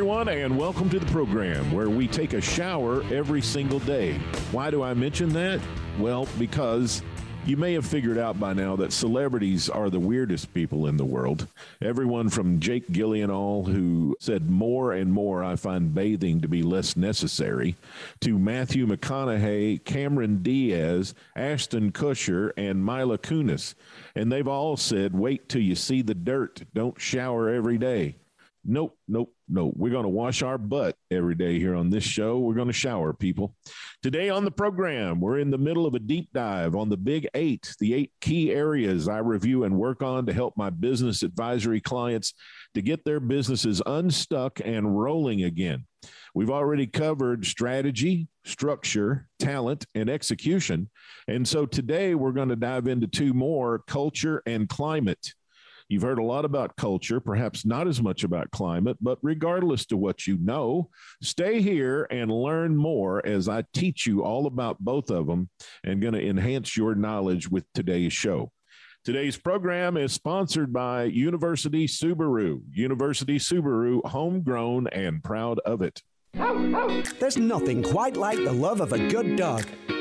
Everyone, and welcome to the program where we take a shower every single day. Why do I mention that? Well, because you may have figured out by now that celebrities are the weirdest people in the world. Everyone from Jake Gyllenhaal, who said more and more I find bathing to be less necessary, to Matthew McConaughey, Cameron Diaz, Ashton Kutcher, and Mila Kunis. And they've all said, wait till you see the dirt. Don't shower every day. Nope, nope, nope. We're going to wash our butt every day here on this show. We're going to shower people. Today on the program, we're in the middle of a deep dive on the big eight, the eight key areas I review and work on to help my business advisory clients to get their businesses unstuck and rolling again. We've already covered strategy, structure, talent, and execution. And so today we're going to dive into two more culture and climate. You've heard a lot about culture, perhaps not as much about climate, but regardless to what you know, stay here and learn more as I teach you all about both of them and going to enhance your knowledge with today's show. Today's program is sponsored by University Subaru. University Subaru, homegrown and proud of it. There's nothing quite like the love of a good dog.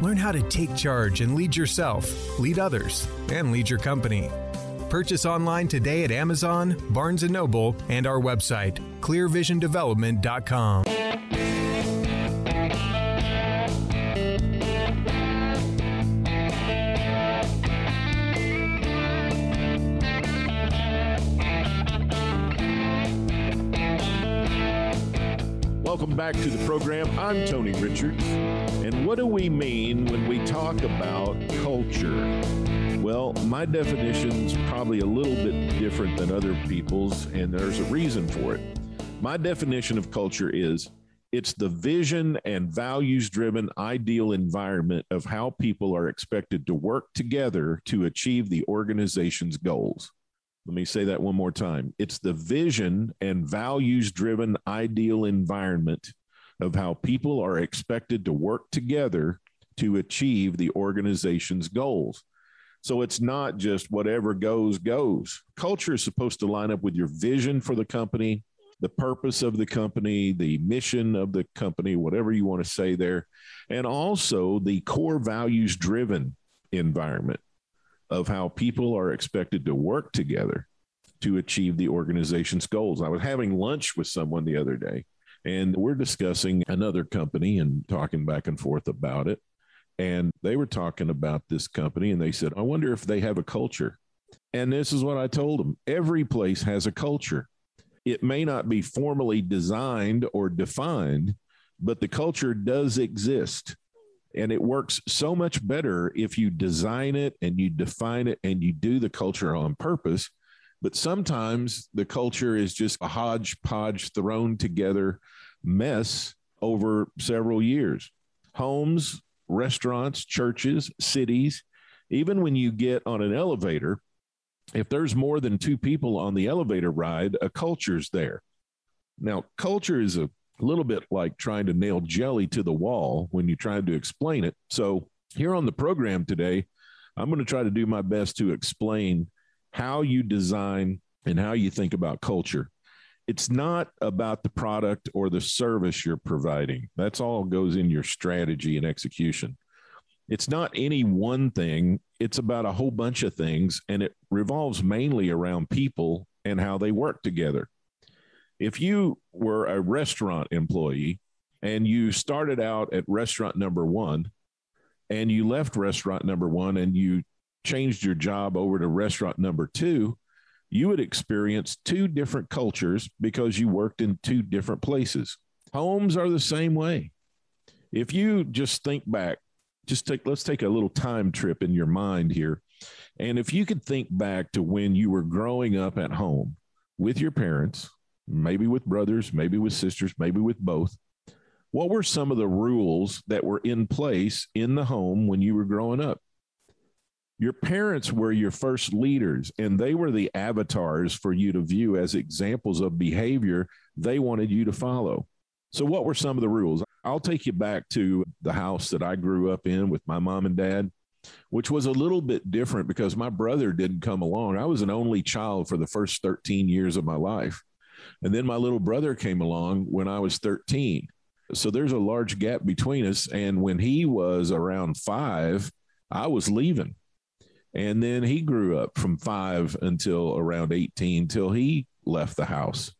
Learn how to take charge and lead yourself, lead others, and lead your company. Purchase online today at Amazon, Barnes & Noble, and our website, clearvisiondevelopment.com. Welcome back to the program. I'm Tony Richards. And what do we mean when we talk about culture? Well, my definition's probably a little bit different than other people's, and there's a reason for it. My definition of culture is it's the vision and values driven ideal environment of how people are expected to work together to achieve the organization's goals. Let me say that one more time. It's the vision and values driven ideal environment of how people are expected to work together to achieve the organization's goals. So it's not just whatever goes, goes. Culture is supposed to line up with your vision for the company, the purpose of the company, the mission of the company, whatever you want to say there, and also the core values driven environment of how people are expected to work together to achieve the organization's goals. I was having lunch with someone the other day, and we're discussing another company and talking back and forth about it. And they were talking about this company and they said, I wonder if they have a culture. And this is what I told them every place has a culture. It may not be formally designed or defined, but the culture does exist. And it works so much better if you design it and you define it and you do the culture on purpose. But sometimes the culture is just a hodgepodge thrown together mess over several years. Homes, restaurants, churches, cities, even when you get on an elevator, if there's more than two people on the elevator ride, a culture's there. Now, culture is a little bit like trying to nail jelly to the wall when you try to explain it. So, here on the program today, I'm going to try to do my best to explain how you design and how you think about culture. It's not about the product or the service you're providing. That's all goes in your strategy and execution. It's not any one thing, it's about a whole bunch of things, and it revolves mainly around people and how they work together. If you were a restaurant employee and you started out at restaurant number one and you left restaurant number one and you changed your job over to restaurant number two, you would experience two different cultures because you worked in two different places. Homes are the same way. If you just think back, just take let's take a little time trip in your mind here. And if you could think back to when you were growing up at home with your parents, maybe with brothers, maybe with sisters, maybe with both, what were some of the rules that were in place in the home when you were growing up? Your parents were your first leaders, and they were the avatars for you to view as examples of behavior they wanted you to follow. So, what were some of the rules? I'll take you back to the house that I grew up in with my mom and dad, which was a little bit different because my brother didn't come along. I was an only child for the first 13 years of my life. And then my little brother came along when I was 13. So, there's a large gap between us. And when he was around five, I was leaving. And then he grew up from five until around 18 till he left the house.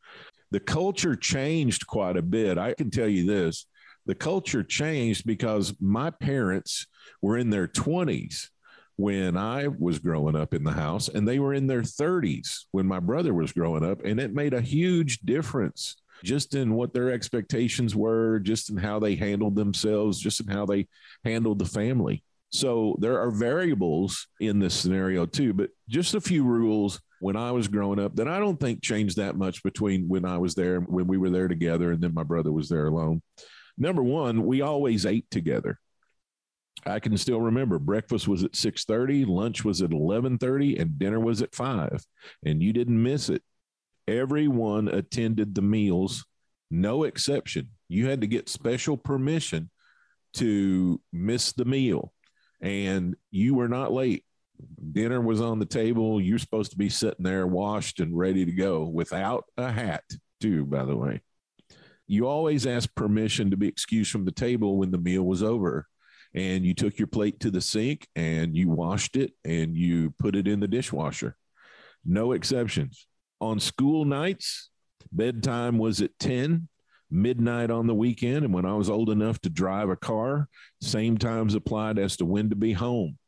The culture changed quite a bit. I can tell you this the culture changed because my parents were in their 20s when I was growing up in the house, and they were in their 30s when my brother was growing up. And it made a huge difference just in what their expectations were, just in how they handled themselves, just in how they handled the family. So there are variables in this scenario too, but just a few rules when I was growing up that I don't think changed that much between when I was there, when we were there together, and then my brother was there alone. Number one, we always ate together. I can still remember breakfast was at 6:30, lunch was at 11:30 and dinner was at 5 and you didn't miss it. Everyone attended the meals, no exception. You had to get special permission to miss the meal and you were not late. Dinner was on the table. You're supposed to be sitting there washed and ready to go without a hat, too, by the way. You always asked permission to be excused from the table when the meal was over. And you took your plate to the sink and you washed it and you put it in the dishwasher. No exceptions. On school nights, bedtime was at 10 midnight on the weekend. And when I was old enough to drive a car, same times applied as to when to be home.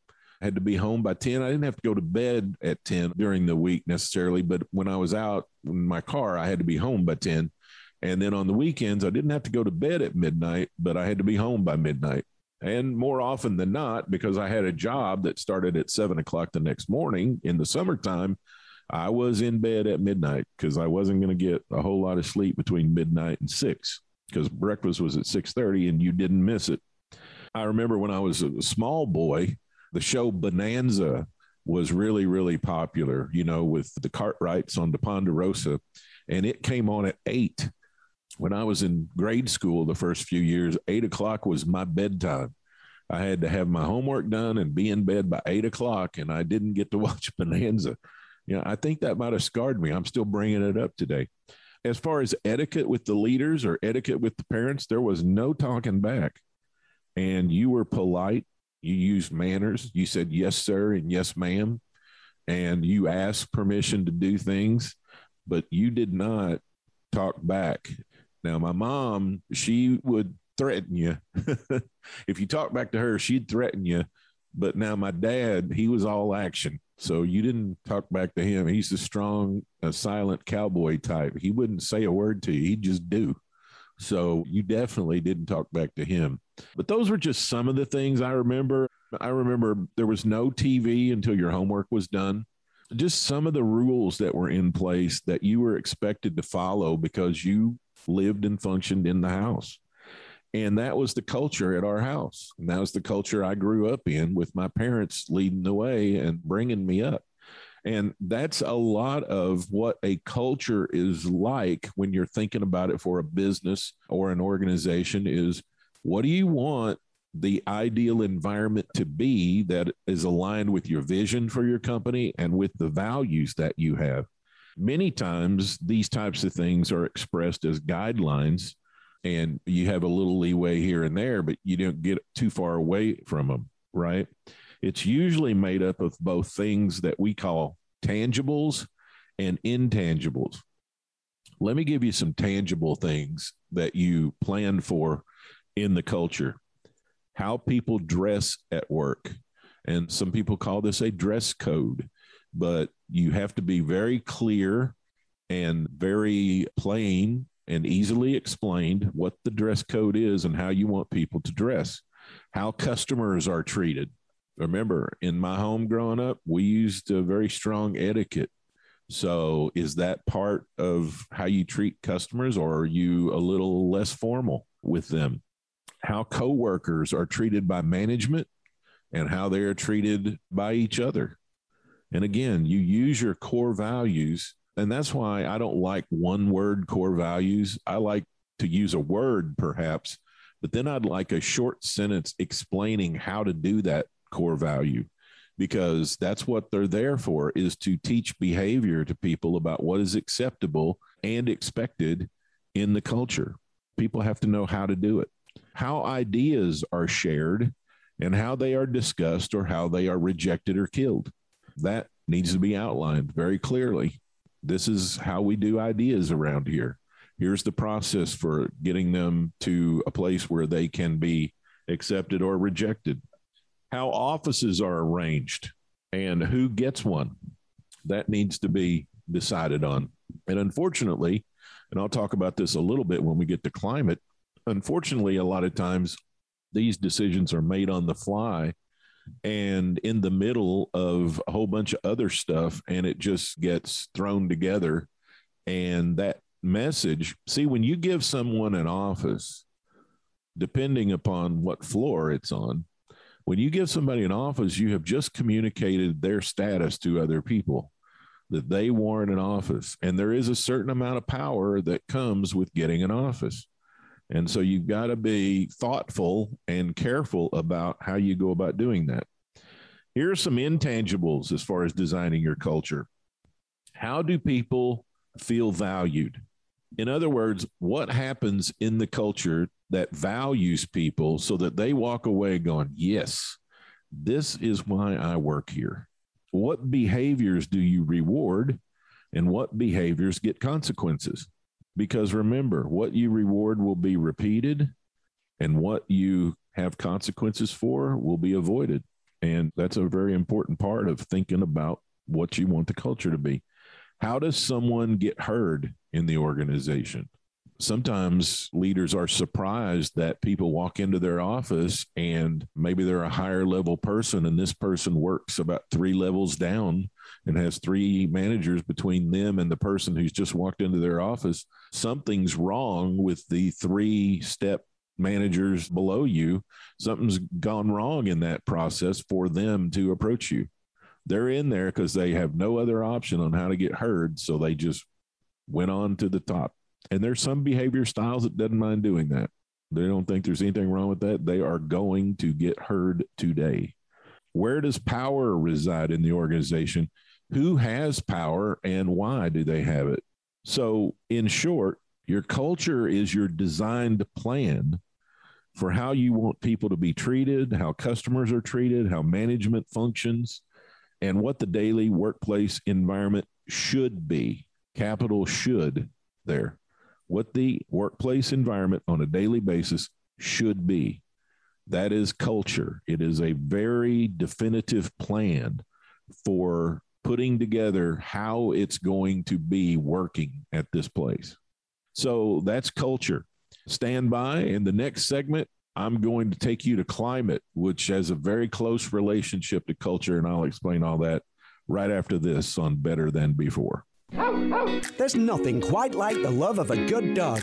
I had to be home by 10. I didn't have to go to bed at 10 during the week necessarily, but when I was out in my car, I had to be home by 10. And then on the weekends, I didn't have to go to bed at midnight, but I had to be home by midnight. And more often than not, because I had a job that started at seven o'clock the next morning in the summertime, I was in bed at midnight because I wasn't going to get a whole lot of sleep between midnight and six because breakfast was at six thirty and you didn't miss it. I remember when I was a small boy, the show Bonanza was really really popular. You know, with the Cartwrights on the Ponderosa, and it came on at eight. When I was in grade school, the first few years, eight o'clock was my bedtime. I had to have my homework done and be in bed by eight o'clock, and I didn't get to watch Bonanza you know, I think that might have scarred me. I'm still bringing it up today. As far as etiquette with the leaders or etiquette with the parents, there was no talking back. And you were polite. You used manners. You said yes, sir, and yes, ma'am. And you asked permission to do things, but you did not talk back. Now, my mom, she would threaten you. if you talk back to her, she'd threaten you. But now my dad, he was all action. So you didn't talk back to him. He's a strong, a silent cowboy type. He wouldn't say a word to you. He'd just do. So you definitely didn't talk back to him. But those were just some of the things I remember. I remember there was no TV until your homework was done. Just some of the rules that were in place that you were expected to follow because you lived and functioned in the house. And that was the culture at our house. And that was the culture I grew up in with my parents leading the way and bringing me up. And that's a lot of what a culture is like when you're thinking about it for a business or an organization is what do you want the ideal environment to be that is aligned with your vision for your company and with the values that you have. Many times, these types of things are expressed as guidelines, and you have a little leeway here and there, but you don't get too far away from them, right? It's usually made up of both things that we call tangibles and intangibles. Let me give you some tangible things that you plan for in the culture how people dress at work. And some people call this a dress code, but you have to be very clear and very plain and easily explained what the dress code is and how you want people to dress, how customers are treated, remember in my home growing up we used a very strong etiquette. So is that part of how you treat customers or are you a little less formal with them? How coworkers are treated by management and how they are treated by each other. And again you use your core values and that's why i don't like one word core values. I like to use a word perhaps but then i'd like a short sentence explaining how to do that core value because that's what they're there for is to teach behavior to people about what is acceptable and expected in the culture. People have to know how to do it. How ideas are shared and how they are discussed or how they are rejected or killed. That needs to be outlined very clearly this is how we do ideas around here here's the process for getting them to a place where they can be accepted or rejected how offices are arranged and who gets one. That needs to be decided on. And unfortunately, and I'll talk about this a little bit when we get to climate, unfortunately, a lot of times these decisions are made on the fly and in the middle of a whole bunch of other stuff, and it just gets thrown together. And that message see, when you give someone an office, depending upon what floor it's on, when you give somebody an office, you have just communicated their status to other people that they warrant an office. And there is a certain amount of power that comes with getting an office. And so you've got to be thoughtful and careful about how you go about doing that. Here are some intangibles as far as designing your culture. How do people feel valued? In other words, what happens in the culture that values people so that they walk away going, Yes, this is why I work here. What behaviors do you reward and what behaviors get consequences? Because remember, what you reward will be repeated and what you have consequences for will be avoided. And that's a very important part of thinking about what you want the culture to be. How does someone get heard in the organization? Sometimes leaders are surprised that people walk into their office and maybe they're a higher level person and this person works about three levels down and has three managers between them and the person who's just walked into their office. Something's wrong with the three step managers below you. Something's gone wrong in that process for them to approach you. They're in there because they have no other option on how to get heard so they just went on to the top and there's some behavior styles that doesn't mind doing that. They don't think there's anything wrong with that. They are going to get heard today. Where does power reside in the organization? Who has power and why do they have it? So, in short, your culture is your designed plan for how you want people to be treated, how customers are treated, how management functions, and what the daily workplace environment should be. Capital should there what the workplace environment on a daily basis should be. That is culture. It is a very definitive plan for putting together how it's going to be working at this place. So that's culture. Stand by. In the next segment, I'm going to take you to climate, which has a very close relationship to culture. And I'll explain all that right after this on Better Than Before. There's nothing quite like the love of a good dog.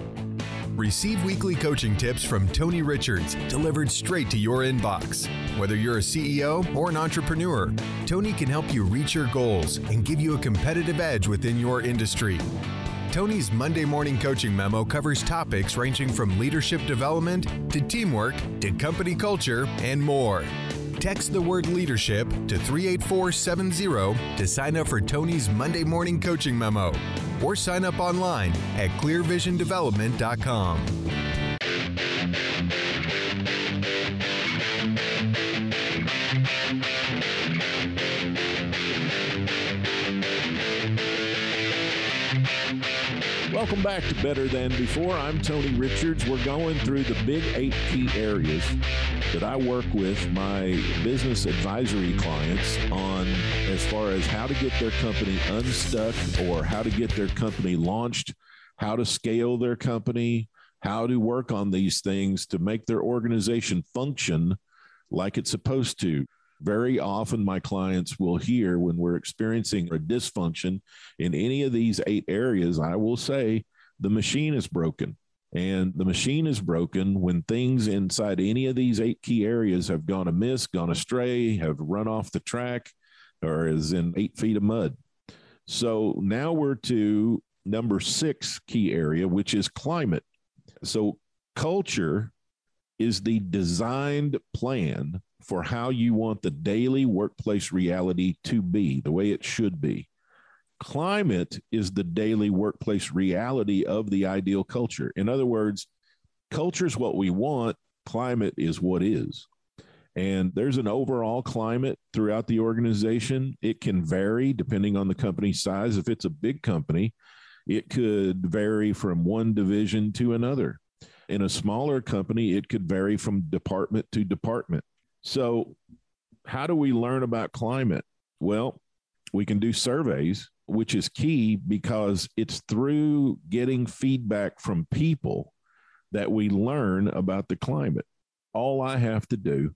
Receive weekly coaching tips from Tony Richards delivered straight to your inbox. Whether you're a CEO or an entrepreneur, Tony can help you reach your goals and give you a competitive edge within your industry. Tony's Monday morning coaching memo covers topics ranging from leadership development to teamwork to company culture and more. Text the word leadership to 38470 to sign up for Tony's Monday morning coaching memo or sign up online at clearvisiondevelopment.com. Welcome back to Better Than Before. I'm Tony Richards. We're going through the big eight key areas that I work with my business advisory clients on as far as how to get their company unstuck or how to get their company launched, how to scale their company, how to work on these things to make their organization function like it's supposed to. Very often, my clients will hear when we're experiencing a dysfunction in any of these eight areas, I will say the machine is broken and the machine is broken when things inside any of these eight key areas have gone amiss, gone astray, have run off the track, or is in eight feet of mud. So now we're to number six key area, which is climate. So culture is the designed plan for how you want the daily workplace reality to be, the way it should be. Climate is the daily workplace reality of the ideal culture. In other words, culture is what we want, climate is what is. And there's an overall climate throughout the organization. It can vary depending on the company size. If it's a big company, it could vary from one division to another. In a smaller company, it could vary from department to department. So, how do we learn about climate? Well, we can do surveys which is key because it's through getting feedback from people that we learn about the climate. All I have to do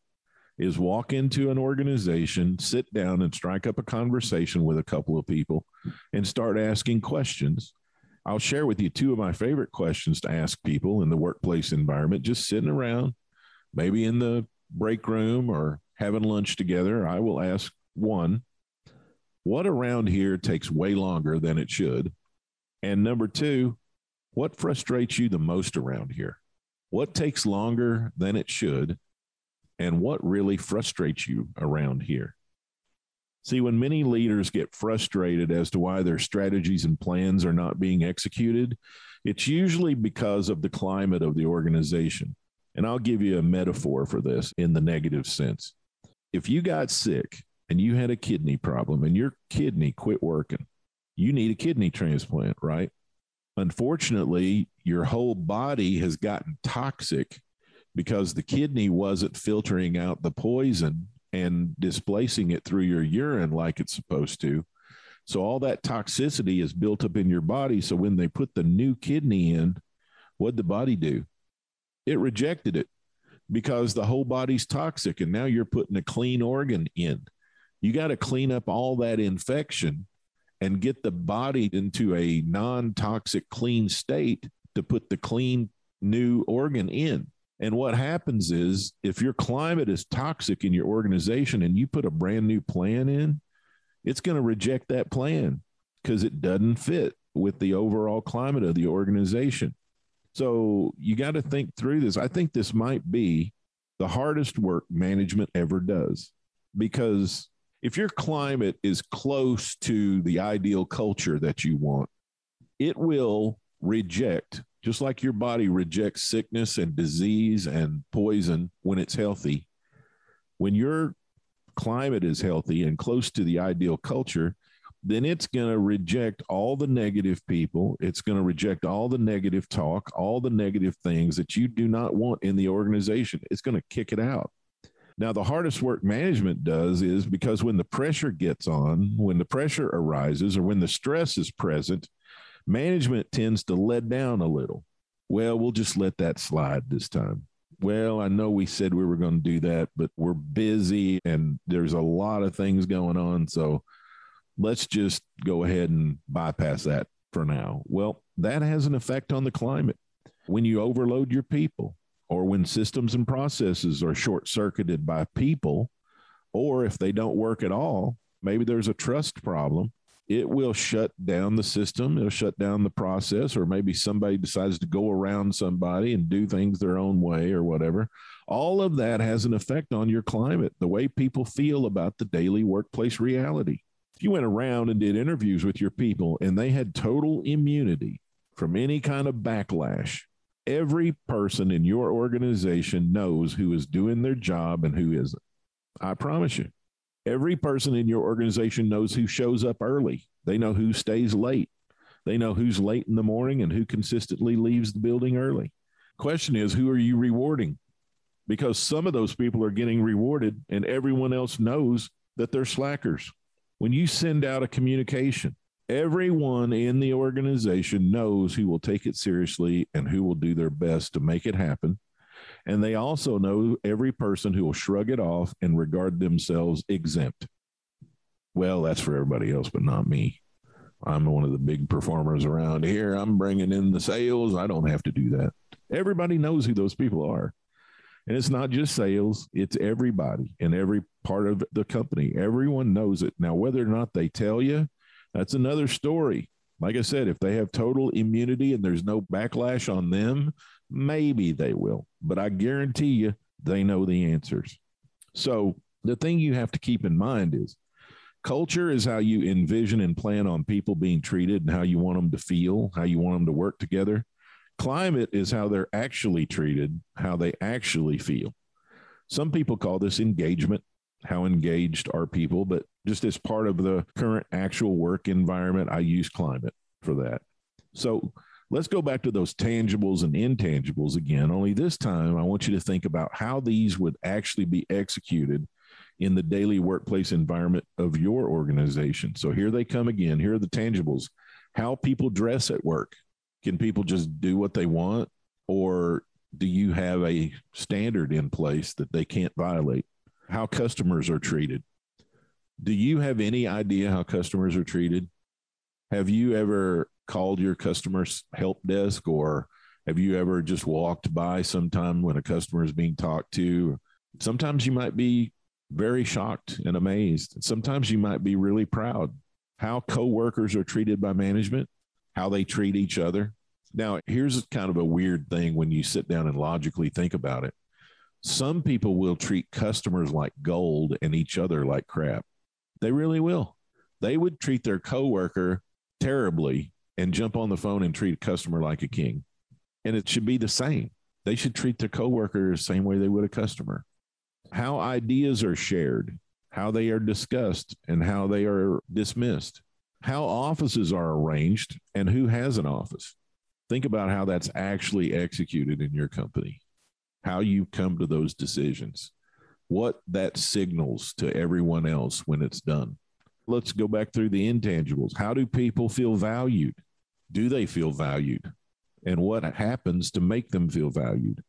is walk into an organization, sit down and strike up a conversation with a couple of people and start asking questions. I'll share with you two of my favorite questions to ask people in the workplace environment, just sitting around, maybe in the break room or having lunch together. I will ask one what around here takes way longer than it should? And number two, what frustrates you the most around here? What takes longer than it should? And what really frustrates you around here? See, when many leaders get frustrated as to why their strategies and plans are not being executed, it's usually because of the climate of the organization. And I'll give you a metaphor for this in the negative sense. If you got sick and you had a kidney problem and your kidney quit working, you need a kidney transplant, right? Unfortunately, your whole body has gotten toxic because the kidney wasn't filtering out the poison and displacing it through your urine like it's supposed to. So all that toxicity is built up in your body. So when they put the new kidney in, what'd the body do? It rejected it because the whole body's toxic. And now you're putting a clean organ in you got to clean up all that infection and get the body into a non toxic, clean state to put the clean new organ in. And what happens is if your climate is toxic in your organization and you put a brand new plan in, it's going to reject that plan because it doesn't fit with the overall climate of the organization. So you got to think through this. I think this might be the hardest work management ever does. Because if your climate is close to the ideal culture that you want, it will reject, just like your body rejects sickness and disease and poison when it's healthy. When your climate is healthy and close to the ideal culture, then it's going to reject all the negative people. It's going to reject all the negative talk, all the negative things that you do not want in the organization. It's going to kick it out. Now, the hardest work management does is because when the pressure gets on, when the pressure arises, or when the stress is present, management tends to let down a little. Well, we'll just let that slide this time. Well, I know we said we were going to do that, but we're busy and there's a lot of things going on. So let's just go ahead and bypass that for now. Well, that has an effect on the climate. When you overload your people, or when systems and processes are short circuited by people, or if they don't work at all, maybe there's a trust problem. It will shut down the system. It'll shut down the process, or maybe somebody decides to go around somebody and do things their own way or whatever. All of that has an effect on your climate, the way people feel about the daily workplace reality if you went around and did interviews with your people and they had total immunity from any kind of backlash, every person in your organization knows who is doing their job and who isn't. I promise you. Every person in your organization knows who shows up early. They know who stays late. They know who's late in the morning and who consistently leaves the building early. Question is, who are you rewarding? Because some of those people are getting rewarded and everyone else knows that they're slackers. When you send out a communication, everyone in the organization knows who will take it seriously and who will do their best to make it happen. And they also know every person who will shrug it off and regard themselves exempt. Well, that's for everybody else, but not me. I'm one of the big performers around here. I'm bringing in the sales. I don't have to do that. Everybody knows who those people are. And it's not just sales, it's everybody in every part of the company. Everyone knows it. Now, whether or not they tell you, that's another story. Like I said, if they have total immunity and there's no backlash on them, maybe they will. But I guarantee you, they know the answers. So the thing you have to keep in mind is culture is how you envision and plan on people being treated and how you want them to feel, how you want them to work together. Climate is how they're actually treated, how they actually feel. Some people call this engagement. How engaged are people? But just as part of the current actual work environment, I use climate for that. So let's go back to those tangibles and intangibles again. Only this time, I want you to think about how these would actually be executed in the daily workplace environment of your organization. So here they come again. Here are the tangibles how people dress at work, can people just do what they want or do you have a standard in place that they can't violate how customers are treated do you have any idea how customers are treated have you ever called your customer's help desk or have you ever just walked by sometime when a customer is being talked to sometimes you might be very shocked and amazed sometimes you might be really proud how coworkers are treated by management how they treat each other. Now, here's kind of a weird thing when you sit down and logically think about it. Some people will treat customers like gold and each other like crap. They really will. They would treat their coworker terribly and jump on the phone and treat a customer like a king. And it should be the same. They should treat their coworker the same way they would a customer. How ideas are shared, how they are discussed, and how they are dismissed how offices are arranged and who has an office. Think about how that's actually executed in your company, how you come to those decisions, what that signals to everyone else when it's done. Let's go back through the intangibles. How do people feel valued? Do they feel valued? And what happens to make them feel valued?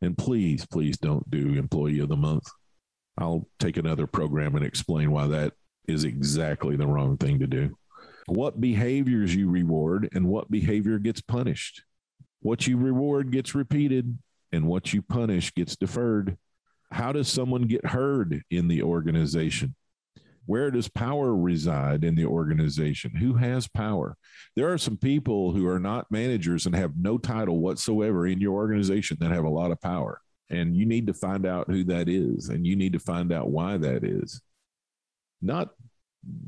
And please, please don't do employee of the month. I'll take another program and explain why that is exactly the wrong thing to do. What behaviors you reward and what behavior gets punished. What you reward gets repeated and what you punish gets deferred. How does someone get heard in the organization? Where does power reside in the organization? Who has power? There are some people who are not managers and have no title whatsoever in your organization that have a lot of power. And you need to find out who that is and you need to find out why that is. Not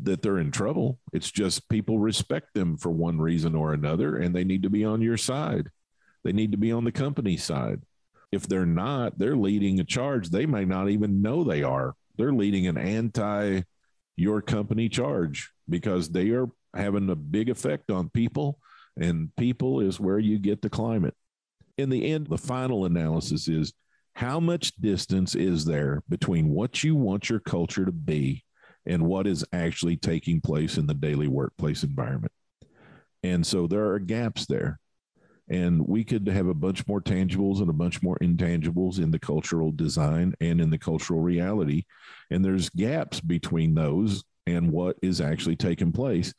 that they're in trouble, it's just people respect them for one reason or another and they need to be on your side. They need to be on the company side. If they're not, they're leading a charge. They may not even know they are. They're leading an anti your company charge because they are having a big effect on people, and people is where you get the climate. In the end, the final analysis is how much distance is there between what you want your culture to be and what is actually taking place in the daily workplace environment. And so there are gaps there. And we could have a bunch more tangibles and a bunch more intangibles in the cultural design and in the cultural reality. And there's gaps between those and what is actually taking place.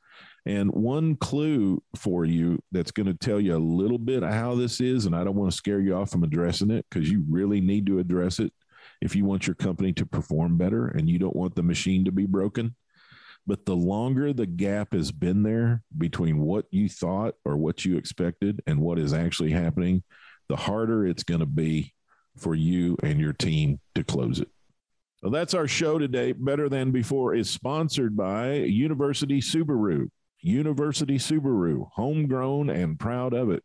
And one clue for you that's going to tell you a little bit of how this is, and I don't want to scare you off from addressing it because you really need to address it if you want your company to perform better and you don't want the machine to be broken. But the longer the gap has been there between what you thought or what you expected and what is actually happening, the harder it's going to be for you and your team to close it. Well, that's our show today. Better Than Before is sponsored by University Subaru. University Subaru, homegrown and proud of it.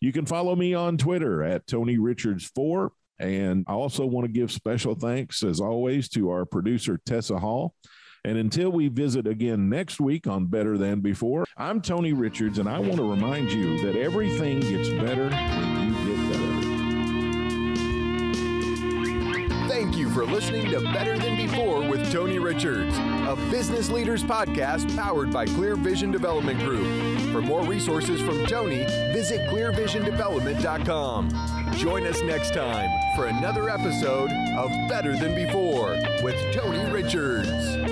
You can follow me on Twitter at Tony Richards4. And I also want to give special thanks, as always, to our producer, Tessa Hall. And until we visit again next week on Better Than Before, I'm Tony Richards, and I want to remind you that everything gets better when you get better. Thank you for listening to Better Than Before with Tony Richards, a business leaders podcast powered by Clear Vision Development Group. For more resources from Tony, visit clearvisiondevelopment.com. Join us next time for another episode of Better Than Before with Tony Richards.